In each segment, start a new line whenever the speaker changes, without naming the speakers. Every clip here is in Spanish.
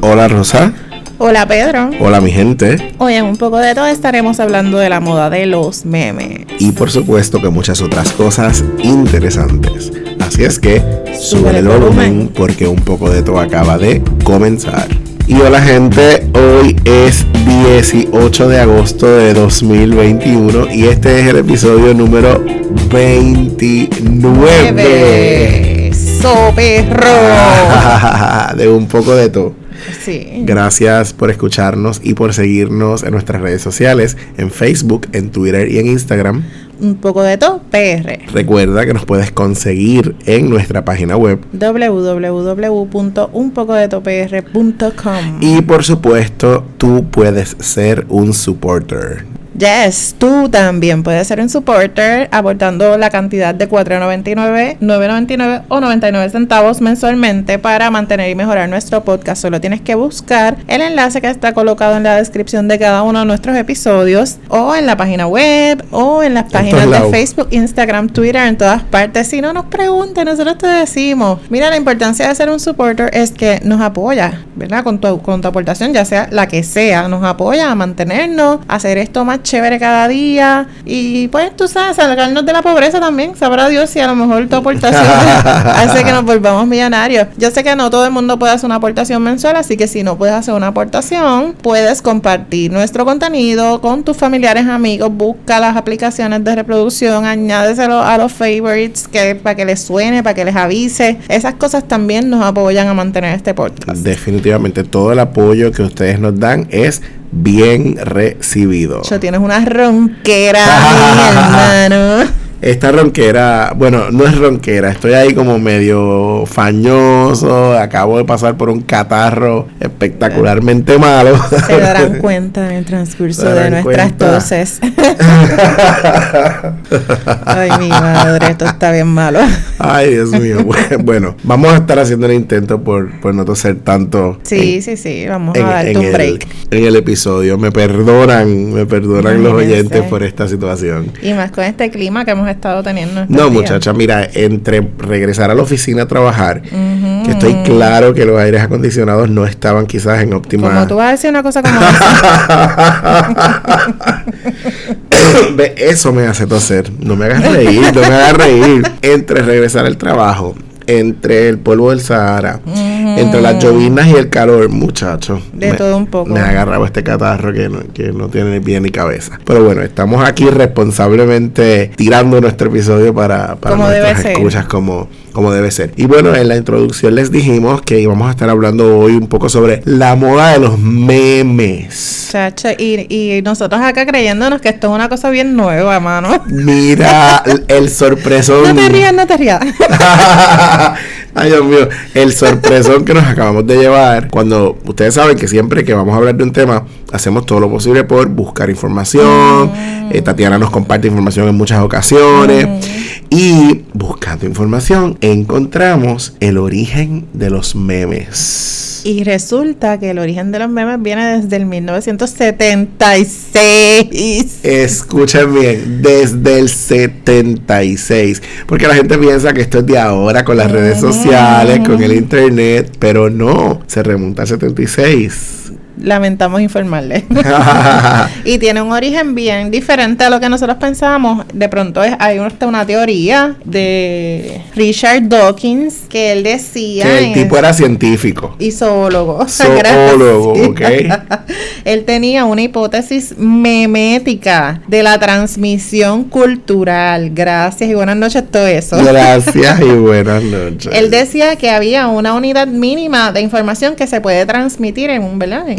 Hola Rosa.
Hola Pedro.
Hola mi gente.
Hoy en un poco de todo estaremos hablando de la moda de los memes.
Y por supuesto que muchas otras cosas interesantes. Así es que sube el volumen porque un poco de todo acaba de comenzar. Y hola gente, hoy es 18 de agosto de 2021 y este es el episodio número 29.
Soperro.
de un poco de todo.
Sí.
Gracias por escucharnos y por seguirnos en nuestras redes sociales, en Facebook, en Twitter y en Instagram.
Un poco de todo, PR.
Recuerda que nos puedes conseguir en nuestra página web
www.unpocodetopr.com.
y por supuesto tú puedes ser un supporter.
Yes, tú también puedes ser un supporter aportando la cantidad de 4.99, 9.99 o 99 centavos mensualmente para mantener y mejorar nuestro podcast. Solo tienes que buscar el enlace que está colocado en la descripción de cada uno de nuestros episodios o en la página web o en las páginas de. Facebook, Instagram, Twitter, en todas partes. Si no nos pregunten, nosotros te decimos. Mira, la importancia de ser un supporter es que nos apoya, ¿verdad? Con tu, con tu aportación, ya sea la que sea, nos apoya a mantenernos, a hacer esto más chévere cada día y pues tú sabes, salgarnos de la pobreza también, sabrá Dios si a lo mejor tu aportación hace que nos volvamos millonarios. Yo sé que no todo el mundo puede hacer una aportación mensual, así que si no puedes hacer una aportación, puedes compartir nuestro contenido con tus familiares, amigos, busca las aplicaciones de reproducción, añádeselo a los favorites que para que les suene, para que les avise. Esas cosas también nos apoyan a mantener este podcast.
Definitivamente todo el apoyo que ustedes nos dan es bien recibido.
Yo tienes una ronquera, mi hermano.
Esta ronquera, bueno, no es ronquera, estoy ahí como medio fañoso, acabo de pasar por un catarro espectacularmente malo.
Se darán cuenta en el transcurso de nuestras
cuenta.
toses. Ay, mi madre, esto está bien malo.
Ay, Dios mío. Bueno, vamos a estar haciendo el intento por, por no toser tanto.
Sí,
en-
sí, sí, vamos
en,
a darte un
el,
break.
en el episodio. Me perdonan, me perdonan los oyentes por esta situación.
Y más con este clima que hemos estado teniendo.
No,
días.
muchacha, mira, entre regresar a la oficina a trabajar, que estoy claro que los aires acondicionados no estaban quizás en óptima...
Como tú vas a decir una cosa como esa.
Eso me hace toser. No me hagas reír, no me hagas reír. Entre regresar al trabajo, entre el polvo del Sahara, entre las llovinas y el calor, muchacho.
De
me-
todo un poco.
Me ha agarrado este catarro que no, que no tiene ni pie ni cabeza. Pero bueno, estamos aquí responsablemente tirando nuestro episodio para, para
Como debe
nuestras
ser.
escuchas como, como debe ser. Y bueno, en la introducción les dijimos que íbamos a estar hablando hoy un poco sobre la moda de los memes.
Chacha, y, y nosotros acá creyéndonos que esto es una cosa bien nueva, mano.
Mira el sorpresón.
No te rías, no te rías.
Ay, Dios mío, el sorpresón que nos acabamos de llevar. Cuando ustedes saben que siempre que vamos a hablar de un tema, hacemos todo lo posible por buscar información. Eh, Tatiana nos comparte información en muchas ocasiones. Y buscando información, encontramos el origen de los memes.
Y resulta que el origen de los memes viene desde el 1976.
Escuchen bien, desde el 76. Porque la gente piensa que esto es de ahora con las redes sociales, con el internet, pero no, se remonta al 76.
Lamentamos informarle. y tiene un origen bien diferente a lo que nosotros pensábamos. De pronto es, hay una teoría de Richard Dawkins que él decía...
que el tipo era científico.
y zoólogo.
Zoólogo, ok.
Él tenía una hipótesis memética de la transmisión cultural. Gracias y buenas noches todo eso.
Gracias y buenas noches.
Él decía que había una unidad mínima de información que se puede transmitir en un, ¿verdad? En-.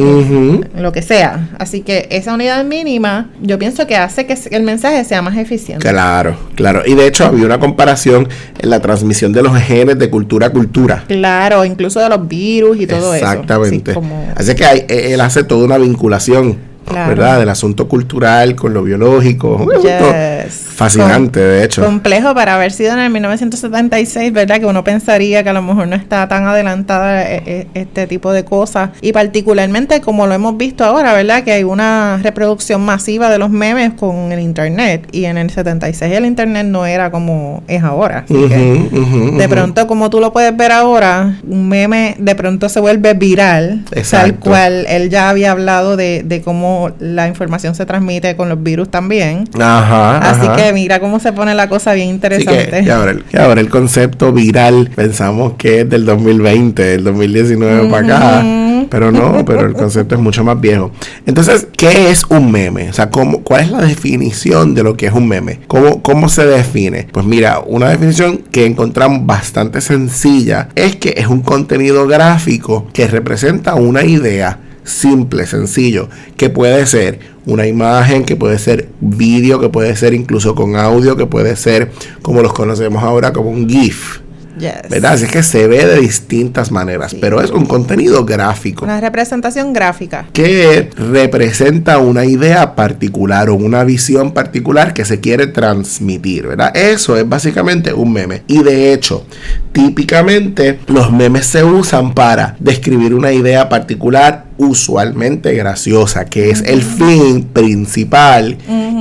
Lo que sea. Así que esa unidad mínima, yo pienso que hace que el mensaje sea más eficiente.
Claro, claro. Y de hecho había una comparación en la transmisión de los genes de cultura a cultura.
Claro, incluso de los virus y todo
Exactamente.
eso. Así como-
Así que hay- eh, él hace toda una vinculación,
Claro.
¿verdad? Del asunto cultural con lo biológico.
Yes.
Fascinante, de hecho.
Complejo para haber sido en el 1976, ¿verdad? Que uno pensaría que a lo mejor no está tan adelantada eh, eh, este tipo de cosas. Y particularmente como lo hemos visto ahora, ¿verdad? Que hay una reproducción masiva de los memes con el Internet. Y en el 76 el Internet no era como es ahora. Así que de pronto, como tú lo puedes ver ahora, un meme de pronto se vuelve viral. Tal cual él ya había hablado de, de cómo la información se transmite con los virus también.
Ajá.
Así que mira cómo se pone la cosa bien interesante.
y, ahora el, concepto viral pensamos que es del 2020, del 2019 para acá. Pero no, pero el concepto es mucho más viejo. Entonces, ¿qué es un meme? O sea, ¿cómo, ¿cuál es la definición de lo que es un meme? ¿Cómo, ¿Cómo se define? Pues mira, una definición que encontramos bastante sencilla es que es un contenido gráfico que representa una idea simple, sencillo, que puede ser una imagen, que puede ser vídeo, que puede ser incluso con audio, que puede ser como los conocemos ahora como un GIF. ¿Verdad? Así es que se ve de distintas maneras, pero es un contenido gráfico.
Una representación gráfica.
Que representa una idea particular o una visión particular que se quiere transmitir, ¿verdad? Eso es básicamente un meme. Y de hecho, típicamente los memes se usan para describir una idea particular usualmente graciosa, que es el fin principal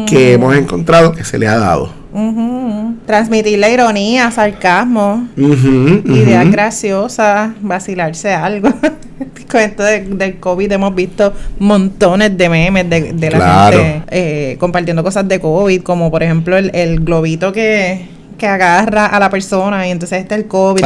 que hemos encontrado que se le ha dado.
Transmitir la ironía, sarcasmo, ideas graciosas, vacilarse algo. Con esto del COVID hemos visto montones de memes de, la gente eh, compartiendo cosas de COVID, como por ejemplo el globito que que agarra a la persona y entonces está el COVID,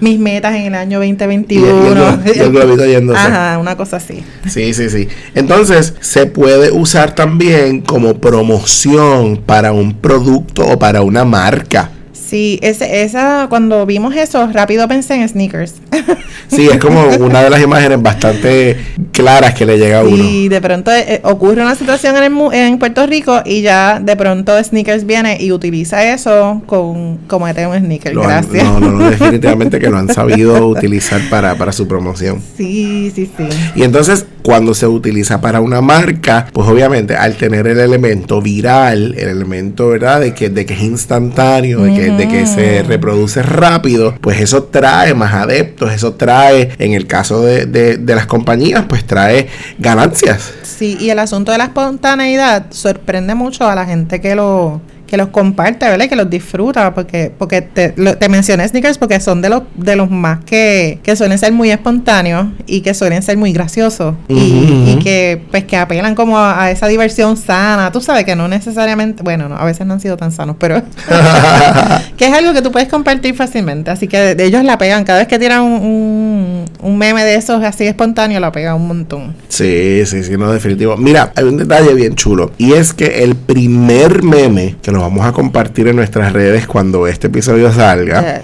mis metas en el año 2021.
Y, el, globito yéndose.
Ajá, una cosa así.
Sí, sí, sí. Entonces, se puede usar también como promoción para un producto o para una marca.
Sí, ese, esa, cuando vimos eso, rápido pensé en sneakers.
Sí, es como una de las imágenes bastante claras que le llega a uno.
Y de pronto eh, ocurre una situación en, el, en Puerto Rico y ya de pronto sneakers viene y utiliza eso con como este un sneaker. Gracias.
no, no, no, definitivamente que lo han sabido utilizar para, para su promoción.
Sí, sí, sí.
Y entonces, cuando se utiliza para una marca, pues obviamente al tener el elemento viral, el elemento, ¿verdad? De que, de que es instantáneo, de que que se reproduce rápido, pues eso trae más adeptos, eso trae, en el caso de, de las compañías, pues trae ganancias.
Sí, y el asunto de la espontaneidad sorprende mucho a la gente que lo que los comparte, ¿verdad? Que los disfruta, porque porque te, te mencioné sneakers porque son de los de los más que, que suelen ser muy espontáneos y que suelen ser muy graciosos y, que pues que apelan como a, esa diversión sana. Tú sabes que no necesariamente, bueno, no, a veces no han sido tan sanos, pero que es algo que tú puedes compartir fácilmente. Así que de, ellos la pegan. Cada vez que tiran un, un, meme de esos así espontáneo, la pegan un montón.
Sí, sí, sí, no, definitivo. Mira, hay un detalle bien chulo y es que el primer meme que nos vamos a compartir en nuestras redes cuando este episodio salga.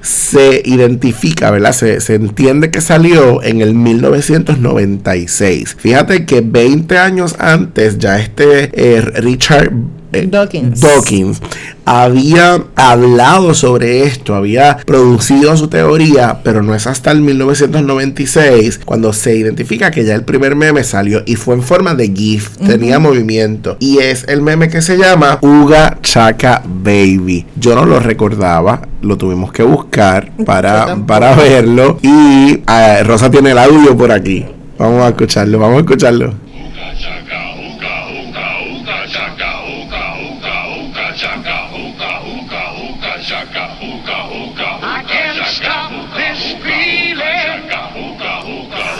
Se identifica, ¿verdad? Se, se, entiende que salió en el 1996. Fíjate que 20 años antes ya este eh, Richard
eh, Dawkins.
Dawkins había hablado sobre esto, había producido su teoría, pero no es hasta el 1996 cuando se identifica que ya el primer meme salió y fue en forma de GIF, tenía movimiento y es el meme que se llama Uga Chaka Baby. Yo no lo recordaba, lo tuvimos que buscar para, para verlo y ah, Rosa tiene el audio por aquí. Vamos a escucharlo, vamos a escucharlo.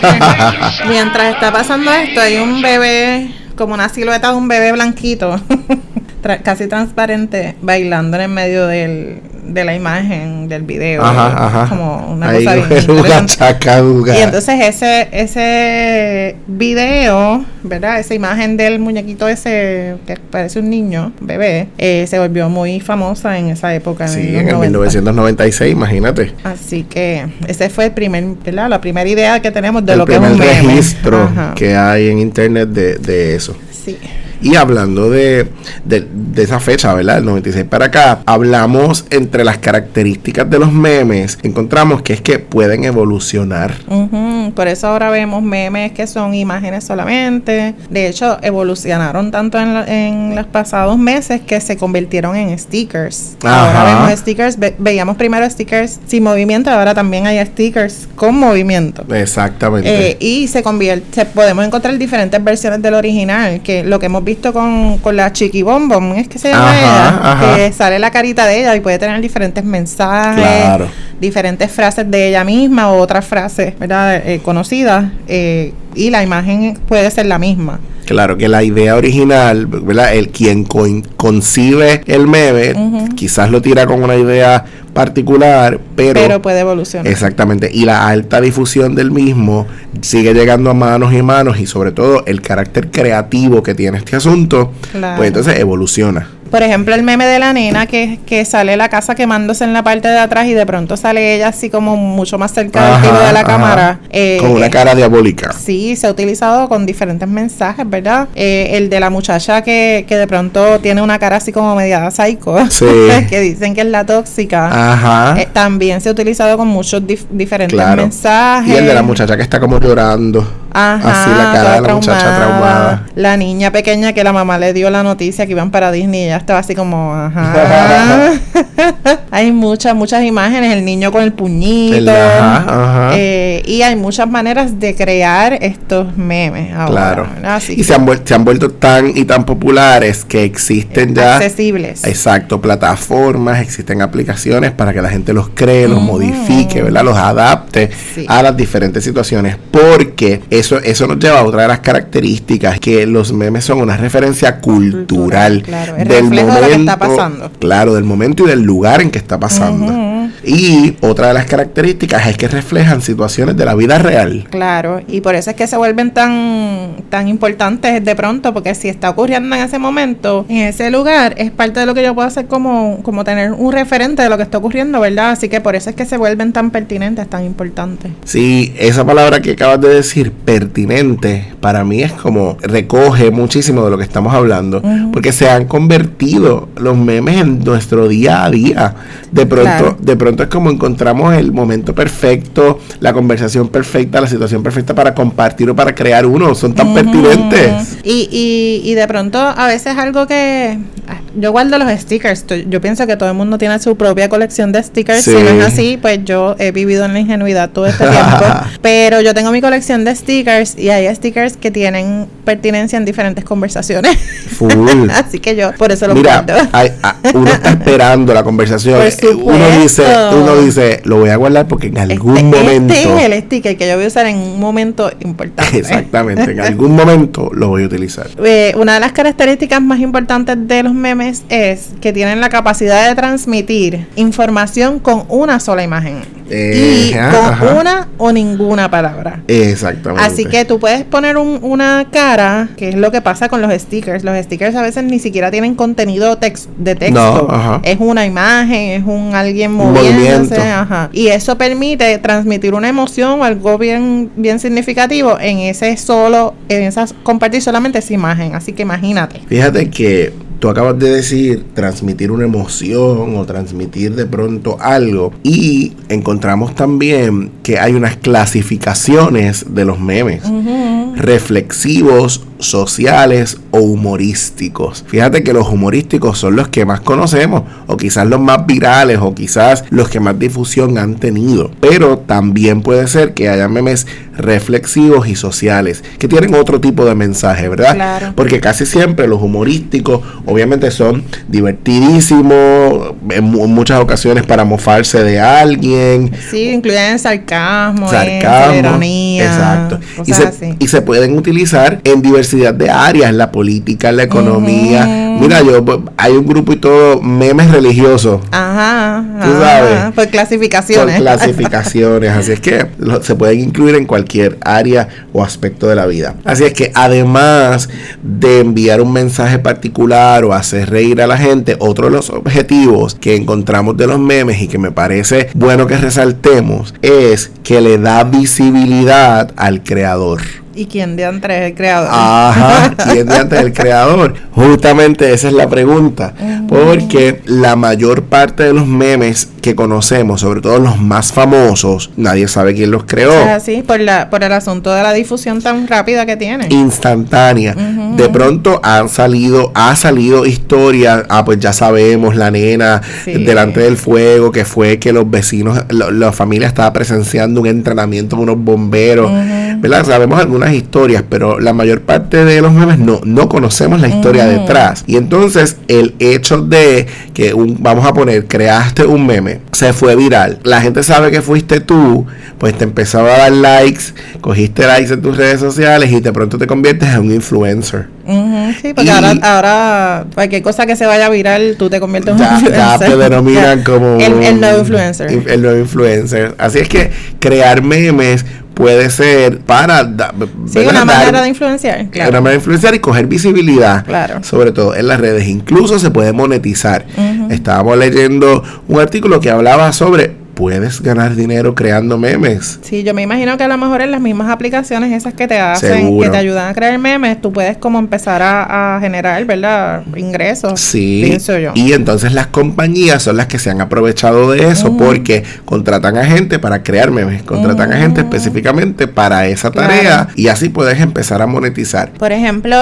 Mientras está pasando esto, hay un bebé, como una silueta de un bebé blanquito, casi transparente, bailando en medio del, de la imagen del video. Como una cosa bien Y entonces ese, ese video, ¿verdad? Esa imagen del muñequito ese que parece un niño, bebé, eh, se volvió muy famosa en esa época.
Sí, en, el 1996, imagínate.
Así que ese fue el primer, ¿verdad? La primera idea que tenemos de lo que es un
registro que hay en internet de, de eso.
Sí.
Y hablando de, de, de esa fecha, ¿verdad? El 96 para acá, hablamos entre las características de los memes, encontramos que es que pueden evolucionar.
Por eso ahora vemos memes que son imágenes solamente. De hecho, evolucionaron tanto en, la- en los pasados meses que se convirtieron en stickers.
Ajá.
Ahora vemos stickers, ve- veíamos primero stickers sin movimiento, ahora también hay stickers con movimiento.
Exactamente.
Eh, y se convierte, podemos encontrar diferentes versiones del original, que lo que hemos visto con, con la Chiqui Bom Bom, es que se llama
Ajá,
ella,
ajá.
que sale la carita de ella y puede tener diferentes mensajes,
Claro.
diferentes frases de ella misma o otras frases, ¿verdad? Eh, conocidas, eh, y la imagen puede ser la misma.
Claro que la idea original, ¿verdad? El quien concibe el meme, quizás lo tira con una idea particular, pero,
Pero, puede evolucionar.
exactamente, y la alta difusión del mismo sigue llegando a manos y manos y sobre todo el carácter creativo que tiene este asunto,
Claro.
pues entonces evoluciona.
Por ejemplo, el meme de la nena que, que sale la casa quemándose en la parte de atrás y de pronto sale ella así como mucho más cerca del tiro de la
ajá.
cámara. eh,
con una
eh,
cara diabólica.
Sí, se ha utilizado con diferentes mensajes, ¿verdad? Eh, el de la muchacha que, que de pronto tiene una cara así como media psycho,
Sí.
que dicen que es la tóxica.
Ajá.
Eh, también se ha utilizado con muchos dif- diferentes
Claro.
mensajes.
Y el de la muchacha que está como llorando.
Ajá,
Así la cara de la muchacha traumada.
La niña pequeña que la mamá le dio la noticia que iban para Disney y ella estaba así como, ajá. hay muchas, muchas imágenes. El niño con el puñito.
El ajá, ajá.
Eh, y hay muchas maneras de crear estos memes. ahora,
Claro. Y
que
se han, se han vuelto tan y tan populares que existen ya.
accesibles.
Exacto, plataformas, existen aplicaciones para que la gente los cree, los modifique, ¿verdad? Los adapte
Sí.
a las diferentes situaciones. Porque eso, eso nos lleva a otra de las características, que los memes son una referencia cultural,
Cultural, claro. El reflejo de lo que está pasando.
Claro, del momento y del lugar en que está pasando. Y otra de las características es que reflejan situaciones de la vida real.
Claro, y por eso es que se vuelven tan, tan importantes de pronto, porque si está ocurriendo en ese momento, en ese lugar, es parte de lo que yo puedo hacer como, como tener un referente de lo que está ocurriendo, ¿verdad? Así que por eso es que se vuelven tan pertinentes, tan importantes.
Sí, esa palabra que acabas de decir, pertinente, para mí es como recoge muchísimo de lo que estamos hablando, porque se han convertido los memes en nuestro día a día. De pronto,
Claro.
de pronto es como encontramos el momento perfecto, la conversación perfecta, la situación perfecta para compartir o para crear uno. Son tan pertinentes.
Y, y, y de pronto a veces algo que ah, yo guardo los stickers. Yo pienso que todo el mundo tiene su propia colección de stickers.
Sí.
Si no es así, pues yo he vivido en la ingenuidad todo este tiempo. Pero yo tengo mi colección de stickers y hay stickers que tienen pertinencia en diferentes conversaciones.
Full.
así que yo por eso lo
Mira, hay- uno está esperando la conversación. Eh, Uno dice, uno dice, lo voy a guardar porque en algún
Este-
momento.
Este es el sticker que yo voy a usar en un momento importante.
Exactamente, en algún momento lo voy a utilizar.
Eh, una de las características más importantes de los memes es que tienen la capacidad de transmitir información con una sola imagen.
Eh,
y
ajá,
con
ajá.
una o ninguna palabra.
Exactamente.
Así que tú puedes poner un- una cara, que es lo que pasa con los stickers. Los stickers a veces ni siquiera tienen contenido de texto.
No.
Es una imagen, es un alguien moviéndose. Ajá. Y eso permite transmitir una emoción o algo bien, bien significativo en ese solo, en esas, compartir solamente esa imagen. Así que imagínate.
Fíjate que tú acabas de decir transmitir una emoción o transmitir de pronto algo y encontramos también que hay unas clasificaciones de los memes. Reflexivos, sociales o humorísticos. Fíjate que los humorísticos son los que más conocemos, o quizás los más virales, o quizás los que más difusión han tenido. Pero también puede ser que haya memes reflexivos y sociales, que tienen otro tipo de mensaje, ¿verdad?
Claro.
Porque casi siempre los humorísticos, obviamente, son divertidísimos, en mu- en muchas ocasiones para mofarse de alguien,
Sí, incluyen sarcasmo,
sarcasmo.
ironía.
Exacto. Y se,
así.
y se pueden utilizar en diversidad de áreas, la política, la economía. Mira, yo pues, hay un grupo y todo, memes religiosos.
Ajá,
Tú
ajá,
sabes.
por clasificaciones.
clasificaciones, así es que lo- se pueden incluir en cualquier área o aspecto de la vida. Así es que además de enviar un mensaje particular o hacer reír a la gente, otro de los objetivos que encontramos de los memes y que me parece bueno que resaltemos es que le da visibilidad al creador.
¿Y quién de antes es el creador?
Ajá, ¿quién de antes es el creador? Justamente esa es la pregunta. Porque la mayor parte de los memes que conocemos, sobre todo los más famosos, nadie sabe quién los creó.
Es así, por, la, por el asunto de la difusión tan rápida que tiene.
Instantánea. De pronto han salido, ha salido historia, ah, pues ya sabemos, la nena
Sí.
delante del fuego, que fue que los vecinos, lo- la familia estaba presenciando un entrenamiento con unos bomberos, ¿verdad? Sabemos algunas historias, pero la mayor parte de los memes no, no conocemos la historia detrás. Y entonces el hecho de que un, vamos a poner, creaste un meme, se fue viral, la gente sabe que fuiste tú, pues te empezaba a dar likes, cogiste likes en tus redes sociales y de pronto te conviertes en un influencer.
Sí, porque
Y-
ahora, ahora cualquier cosa que se vaya viral, tú te conviertes en un
Ya, ya
influencer.
te denominan como
el, nuevo influencer.
in- El nuevo influencer. Así es que crear memes puede ser para da-
sí, una
Dar-
manera de influenciar. Claro.
una manera de influenciar y coger visibilidad,
Claro.
sobre todo en las redes. Incluso se puede monetizar. Estábamos leyendo un artículo que hablaba sobre puedes ganar dinero creando memes.
Sí, yo me imagino que a lo mejor en las mismas aplicaciones esas que te hacen,
Seguro.
que te ayudan a crear memes, tú puedes como empezar a, a generar, ¿verdad? Ingresos.
Sí,
Pienso yo.
y entonces las compañías son las que se han aprovechado de eso porque contratan a gente para crear memes, contratan a gente específicamente para esa
Claro.
tarea y así puedes empezar a monetizar.
Por ejemplo,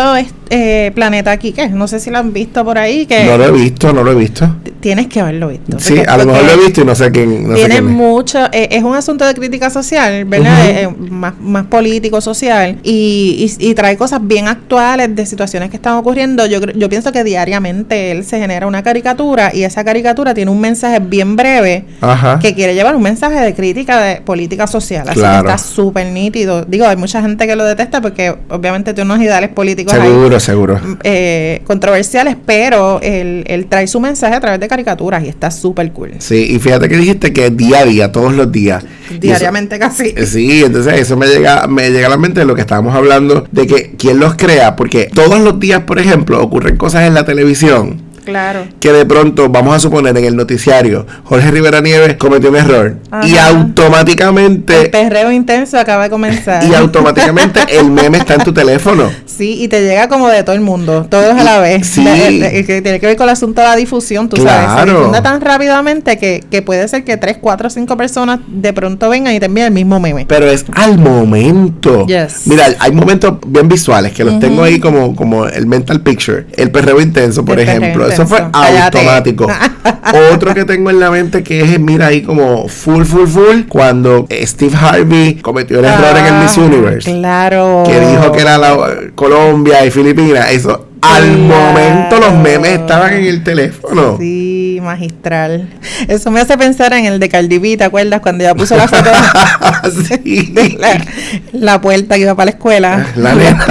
eh, Planeta Quique, no sé si lo han visto por ahí, que
No lo he visto, no lo he visto.
tienes que haberlo visto.
Sí, a lo mejor lo he visto y no sé quién. No
tiene mucho, eh, es un asunto de crítica social, ¿verdad? Eh, eh, más, más político, social, y, y- y trae cosas bien actuales de situaciones que están ocurriendo. Yo, yo pienso que diariamente él se genera una caricatura y esa caricatura tiene un mensaje bien breve
Ajá.
que quiere llevar un mensaje de crítica de política social. Así
Claro.
que está súper nítido. Digo, hay mucha gente que lo detesta porque obviamente tiene unos ideales políticos ahí
Seguro, seguro.
eh, controversiales, pero él, él trae su mensaje a través de caricaturas y está súper cool.
Sí, y fíjate que dijiste que día a día, todos los días. Eso-
Diariamente casi.
Eh, Sí, entonces eso me llega, me llega a la mente de lo que estábamos hablando, de que quién los crea, porque todos los días, por ejemplo, ocurren cosas en la televisión
Claro.
que de pronto, vamos a suponer en el noticiario, Jorge Rivera Nieves cometió un error y automáticamente
El perreo intenso acaba de comenzar.
y automáticamente el meme está en tu teléfono.
Sí, y te llega como de todo el mundo, todos a la vez.
Sí.
Que tiene que ver con el asunto de la difusión, tú sabes. Se
Claro.
difunde tan rápidamente que, que puede ser que tres, cuatro, cinco personas de pronto vengan y te envíen el mismo meme.
Pero es al momento.
Yes.
Mira, hay momentos bien visuales que los tengo ahí como, como el mental picture. El perreo intenso, por
El
ejemplo. Eso fue
intenso. Cállate.
automático. Otro que tengo en la mente que es, mira ahí como full, full, full, cuando Steve Harvey cometió el error en el Miss
Ah,
Universe.
Claro.
Que dijo que era la, Colombia y Filipinas. Eso, al
Claro.
momento los memes estaban en el teléfono.
Sí, magistral. Eso me hace pensar en el de Cardi B, ¿te acuerdas? Cuando ella puso la foto
Sí.
de la, la puerta que iba para la escuela.
La nena.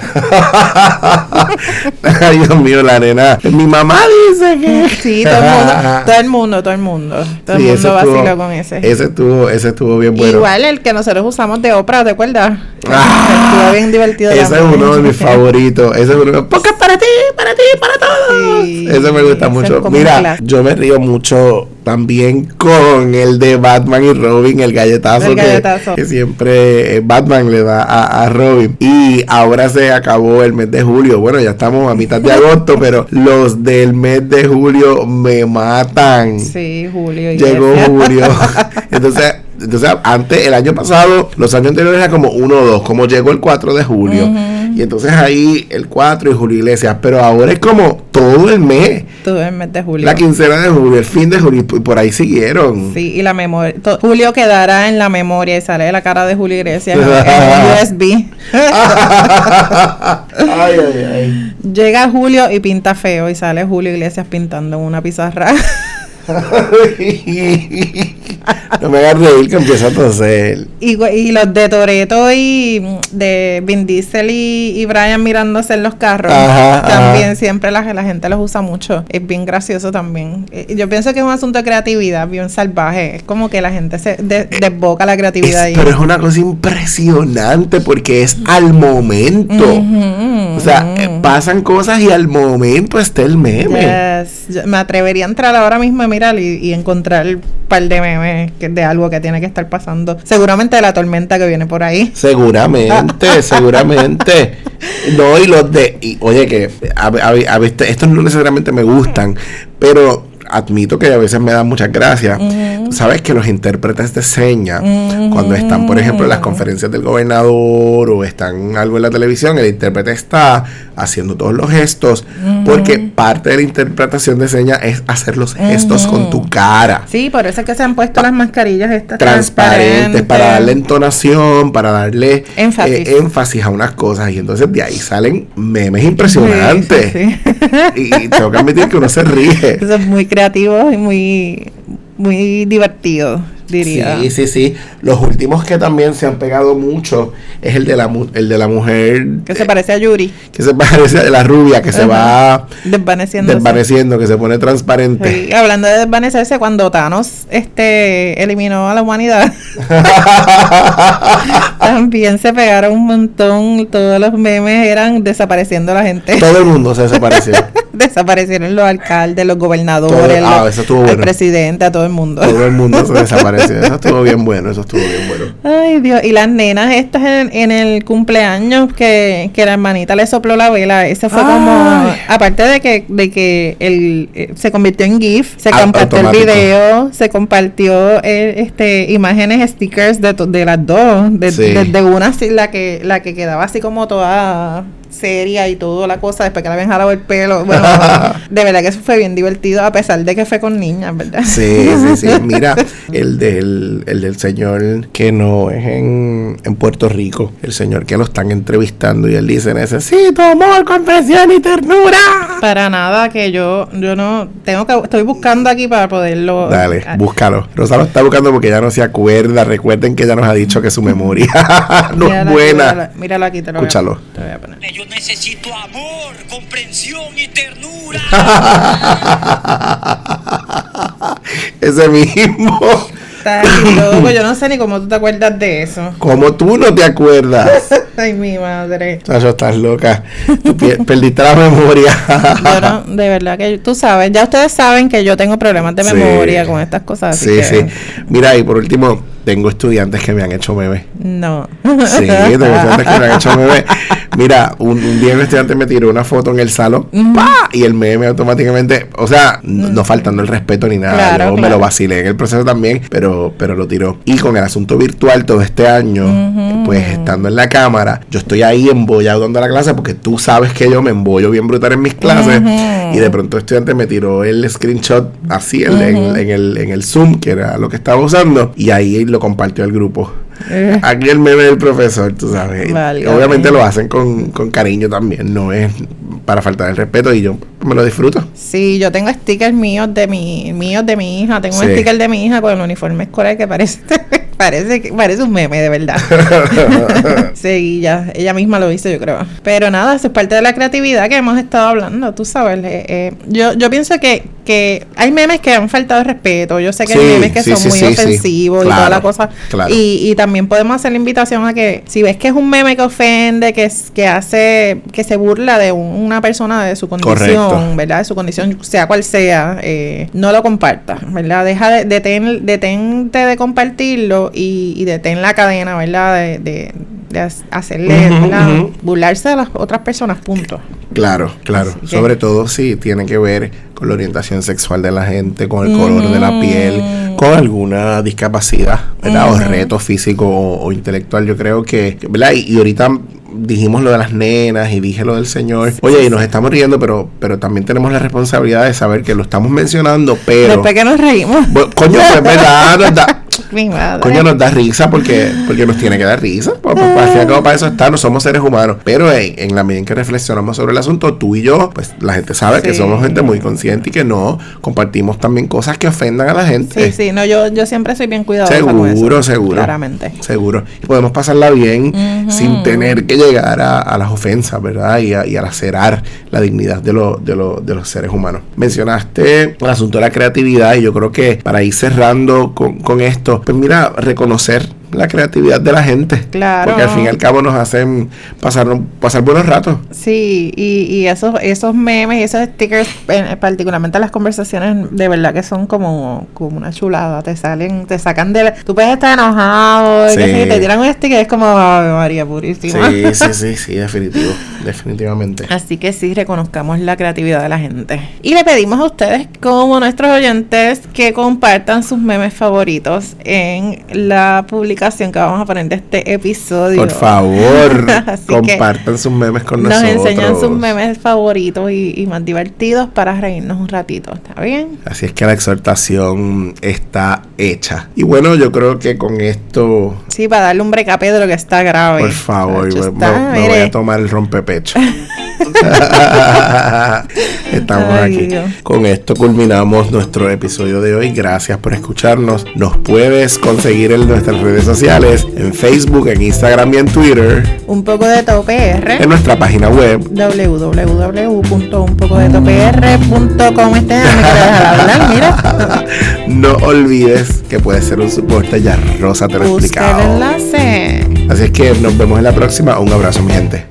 Ay, Dios mío, la nena. Mi mamá dice que.
Sí, todo el mundo, todo el mundo, todo el mundo. Todo el mundo
estuvo-
vacila con ese.
Ese estuvo, ese estuvo bien bueno.
Igual el que nosotros usamos de Oprah, ¿te acuerdas?
Ah,
Estuvo bien divertido.
Ese es uno de mis favoritos. Ese es uno. Porque para ti, para ti, para todos.
Sí,
ese me gusta mucho. Mira, yo me río mucho también con el de Batman y Robin, el galletazo,
El
que-
galletazo.
Que, siempre eh, Batman le da a, a Robin. Y ahora se acabó el mes de julio. Bueno, ya estamos a mitad de agosto, pero los del mes de julio me matan.
Sí, Julio.
Llegó. Julio. Entonces, entonces, antes, el año pasado, los años anteriores era como 1 o 2, como llegó el 4 de julio. Y entonces ahí el 4 y Julio Iglesias. Pero ahora es como todo el mes.
Todo el mes de Julio.
La quincena de julio, el fin de julio, y por ahí siguieron.
Sí, y la memoria. Julio quedará en la memoria y sale la cara de Julio Iglesias en, en USB.
ay, ay, ay.
Llega Julio y pinta feo y sale Julio Iglesias pintando en una pizarra.
no me hagas reír que empieza a toser.
y, los de Toreto y mm, de Vin Diesel y, y Brian mirándose en los carros.
Ajá,
también
ajá.
siempre la, la gente los usa mucho. Es bien gracioso también. Eh, Yo pienso que es un asunto de creatividad bien salvaje. Es como que la gente se de- desboca la creatividad
Es-
ahí.
pero es una cosa impresionante porque es al momento. O sea, eh, pasan cosas y al momento está el meme.
Yes. Yo me atrevería a entrar ahora mismo y y, y encontrar un par de memes de algo que tiene que estar pasando. Seguramente de la tormenta que viene por ahí.
Seguramente, seguramente. No, y los de. y, oye, que a, a- a veces estos no necesariamente me gustan, pero admito que a veces me dan muchas gracias. Tú Sabes que los intérpretes de señas, cuando están, por ejemplo, en las conferencias del gobernador o están algo en la televisión, el intérprete está haciendo todos los gestos, porque parte de la interpretación de señas es hacer los gestos con tu cara
Sí, por eso es que se han puesto las mascarillas estas
transparentes para darle entonación, para darle
Énfasis.
eh, énfasis a unas cosas. Y entonces de ahí salen memes impresionantes.
Sí, sí, sí.
Y, y tengo que admitir que uno se ríe.
Eso es muy creativo y muy, muy divertido, diría.
Sí, sí, sí. Los últimos que también se han pegado mucho es el de la, mu- el de la mujer
Que se
eh,
parece a Yuri,
que se parece a la rubia, que se va
desvaneciendo.
desvaneciendo, que se pone transparente.
Sí, hablando de desvanecerse, cuando Thanos este, eliminó a la humanidad, también se pegaron un montón. Todos los memes eran desapareciendo la gente.
Todo el mundo se desapareció.
Desaparecieron los alcaldes, los gobernadores,
Todo- ah,
los-
eso bueno.
presidente, a todo el mundo.
Todo el mundo se desapareció. Eso estuvo bien bueno, eso estuvo bien bueno.
Ay, Dios. Y las nenas estas en, en el cumpleaños que, que la hermanita le sopló la vela. Ese fue como. Aparte de que, de que el, eh, se convirtió en GIF, se compartió el video, se compartió eh, este imágenes, stickers de, to- de las dos. De,
Sí.
Desde una, así, la que, la que quedaba así como toda seria y todo la cosa después que le habían jalado el pelo. Bueno, de verdad que eso fue bien divertido a pesar de que fue con niñas, ¿verdad?
Sí, sí, sí. Mira, el del, el del señor que no es en, en Puerto Rico, el señor que lo están entrevistando y él dice, necesito amor, comprensión y ternura.
Para nada, que yo yo no tengo que estoy buscando aquí para poderlo.
Dale, búscalo. Rosa lo está buscando porque ya no se acuerda. Recuerden que ella nos ha dicho que su memoria no es buena.
Míralo, míralo aquí, te lo
Escúchalo.
Voy a, te voy a poner.
Yo necesito amor, comprensión y ternura.
Ese mismo.
Estás loco, yo no sé ni cómo tú te acuerdas de eso.
Como tú no te acuerdas.
Ay, mi madre.
Chacho, estás loca. Tú perdiste la memoria.
Yo no, de verdad que tú sabes, ya ustedes saben que yo tengo problemas de
Sí.
memoria con estas cosas. así
Sí,
que
sí. Mira, y por último, tengo estudiantes que me han hecho memes.
No.
Sí, tengo estudiantes que me han hecho memes. Mira, un, un día un estudiante me tiró una foto en el salón y el meme automáticamente, o sea, no, no faltando el respeto ni nada.
Claro,
yo me lo vacilé en el proceso también, pero, pero lo tiró. Y con el asunto virtual todo este año, pues estando en la cámara, yo estoy ahí embollado dando la clase porque tú sabes que yo me embollo bien brutal en mis clases. Y de pronto el estudiante me tiró el screenshot así en, en el, en el Zoom, que era lo que estaba usando, y ahí lo compartió al grupo.
Eh.
Aquí el meme del profesor, tú sabes.
Válgame.
Obviamente lo hacen con, con cariño también, no es para faltar el respeto y yo me lo disfruto.
Sí, yo tengo stickers míos de mi míos de mi hija, tengo un sticker de mi hija con el uniforme escolar que parece parece que parece un meme de verdad. sí, ya ella misma lo hizo, yo creo. Pero nada, eso es parte de la creatividad que hemos estado hablando, tú sabes. eh, eh, yo yo pienso que que hay memes que han faltado respeto, yo sé que
Sí,
hay memes que
sí,
son
sí,
muy ofensivos y toda la cosa.
claro.
Y, y también podemos hacer la invitación a que si ves que es un meme que ofende, que que hace que se burla de un- una persona de su condición,
Correcto.
¿verdad? De su condición, sea cual sea, eh, no lo compartas, ¿verdad? Deja de, detén, detente de compartirlo y, y detén la cadena, ¿verdad? De, de, de ha- hacerle,
Ujú,
¿verdad?
ujú.
Burlarse de las otras personas, punto.
Claro, claro.
Que-
Sobre todo si tiene que ver con la orientación sexual de la gente, con el color de la piel, con alguna discapacidad, ¿verdad? O reto físico o, o intelectual. Yo creo que, ¿verdad? Y, y ahorita dijimos lo de las nenas y dije lo del señor. Oye, y nos estamos riendo, pero, pero también tenemos la responsabilidad de saber que lo estamos mencionando, pero...
Después que nos reímos,
Bueno, coño, pues verdad,
mi madre.
coño, nos da risa porque, porque nos tiene que dar risa. Pues, pues, al fin y al cabo, para eso está, no somos seres humanos. Pero en, en la medida en que reflexionamos sobre el asunto, tú y yo, pues la gente sabe que somos gente muy consciente y que no compartimos también cosas que ofendan a la gente.
Sí, sí, no, yo, yo siempre soy bien cuidadosa eso.
Seguro, seguro.
Claramente.
Seguro. Y podemos pasarla bien sin tener que llegar a, a las ofensas, ¿verdad? Y a, y a lacerar la dignidad de, lo- de, lo- de los seres humanos. Mencionaste el asunto de la creatividad y yo creo que para ir cerrando con, con esto, pues mira, reconocer la creatividad de la gente.
Claro.
Porque al fin y al cabo nos hacen pasar, pasar buenos ratos.
Sí, y, y esos, esos memes y esos stickers, en- particularmente las conversaciones, de verdad que son como, como una chulada. Te salen, te sacan de la- Tú puedes estar enojado, y
Sí.
yo, y te tiran un sticker, es como Ave María Purísima.
Sí, sí, sí, sí, definitivo. Definitivamente.
Así que sí, reconozcamos la creatividad de la gente. Y le pedimos a ustedes, como nuestros oyentes, que compartan sus memes favoritos en la publicación que vamos a poner de este episodio.
Por favor, compartan sus memes con
Nos
nosotros.
enseñan sus memes favoritos y, y más divertidos para reírnos un ratito. ¿Está bien?
Así es que la exhortación está hecha. Y bueno, yo creo que con esto,
Sí, para darle un brecape de lo que está grave.
por favor,
Chacho,
me,
está,
me voy a tomar el rompepecho. Estamos aquí. Con esto culminamos nuestro episodio de hoy. Gracias por escucharnos. Nos puedes conseguir en nuestras redes sociales, en Facebook, en Instagram y en Twitter,
Un poco de TOPR.
en nuestra página web.
www.unpocodetopr.com Este dejar hablar, mira.
no olvides que puedes ser un soporte, ya Rosa te lo explicado. Así es que nos vemos en la próxima. Un abrazo, mi gente.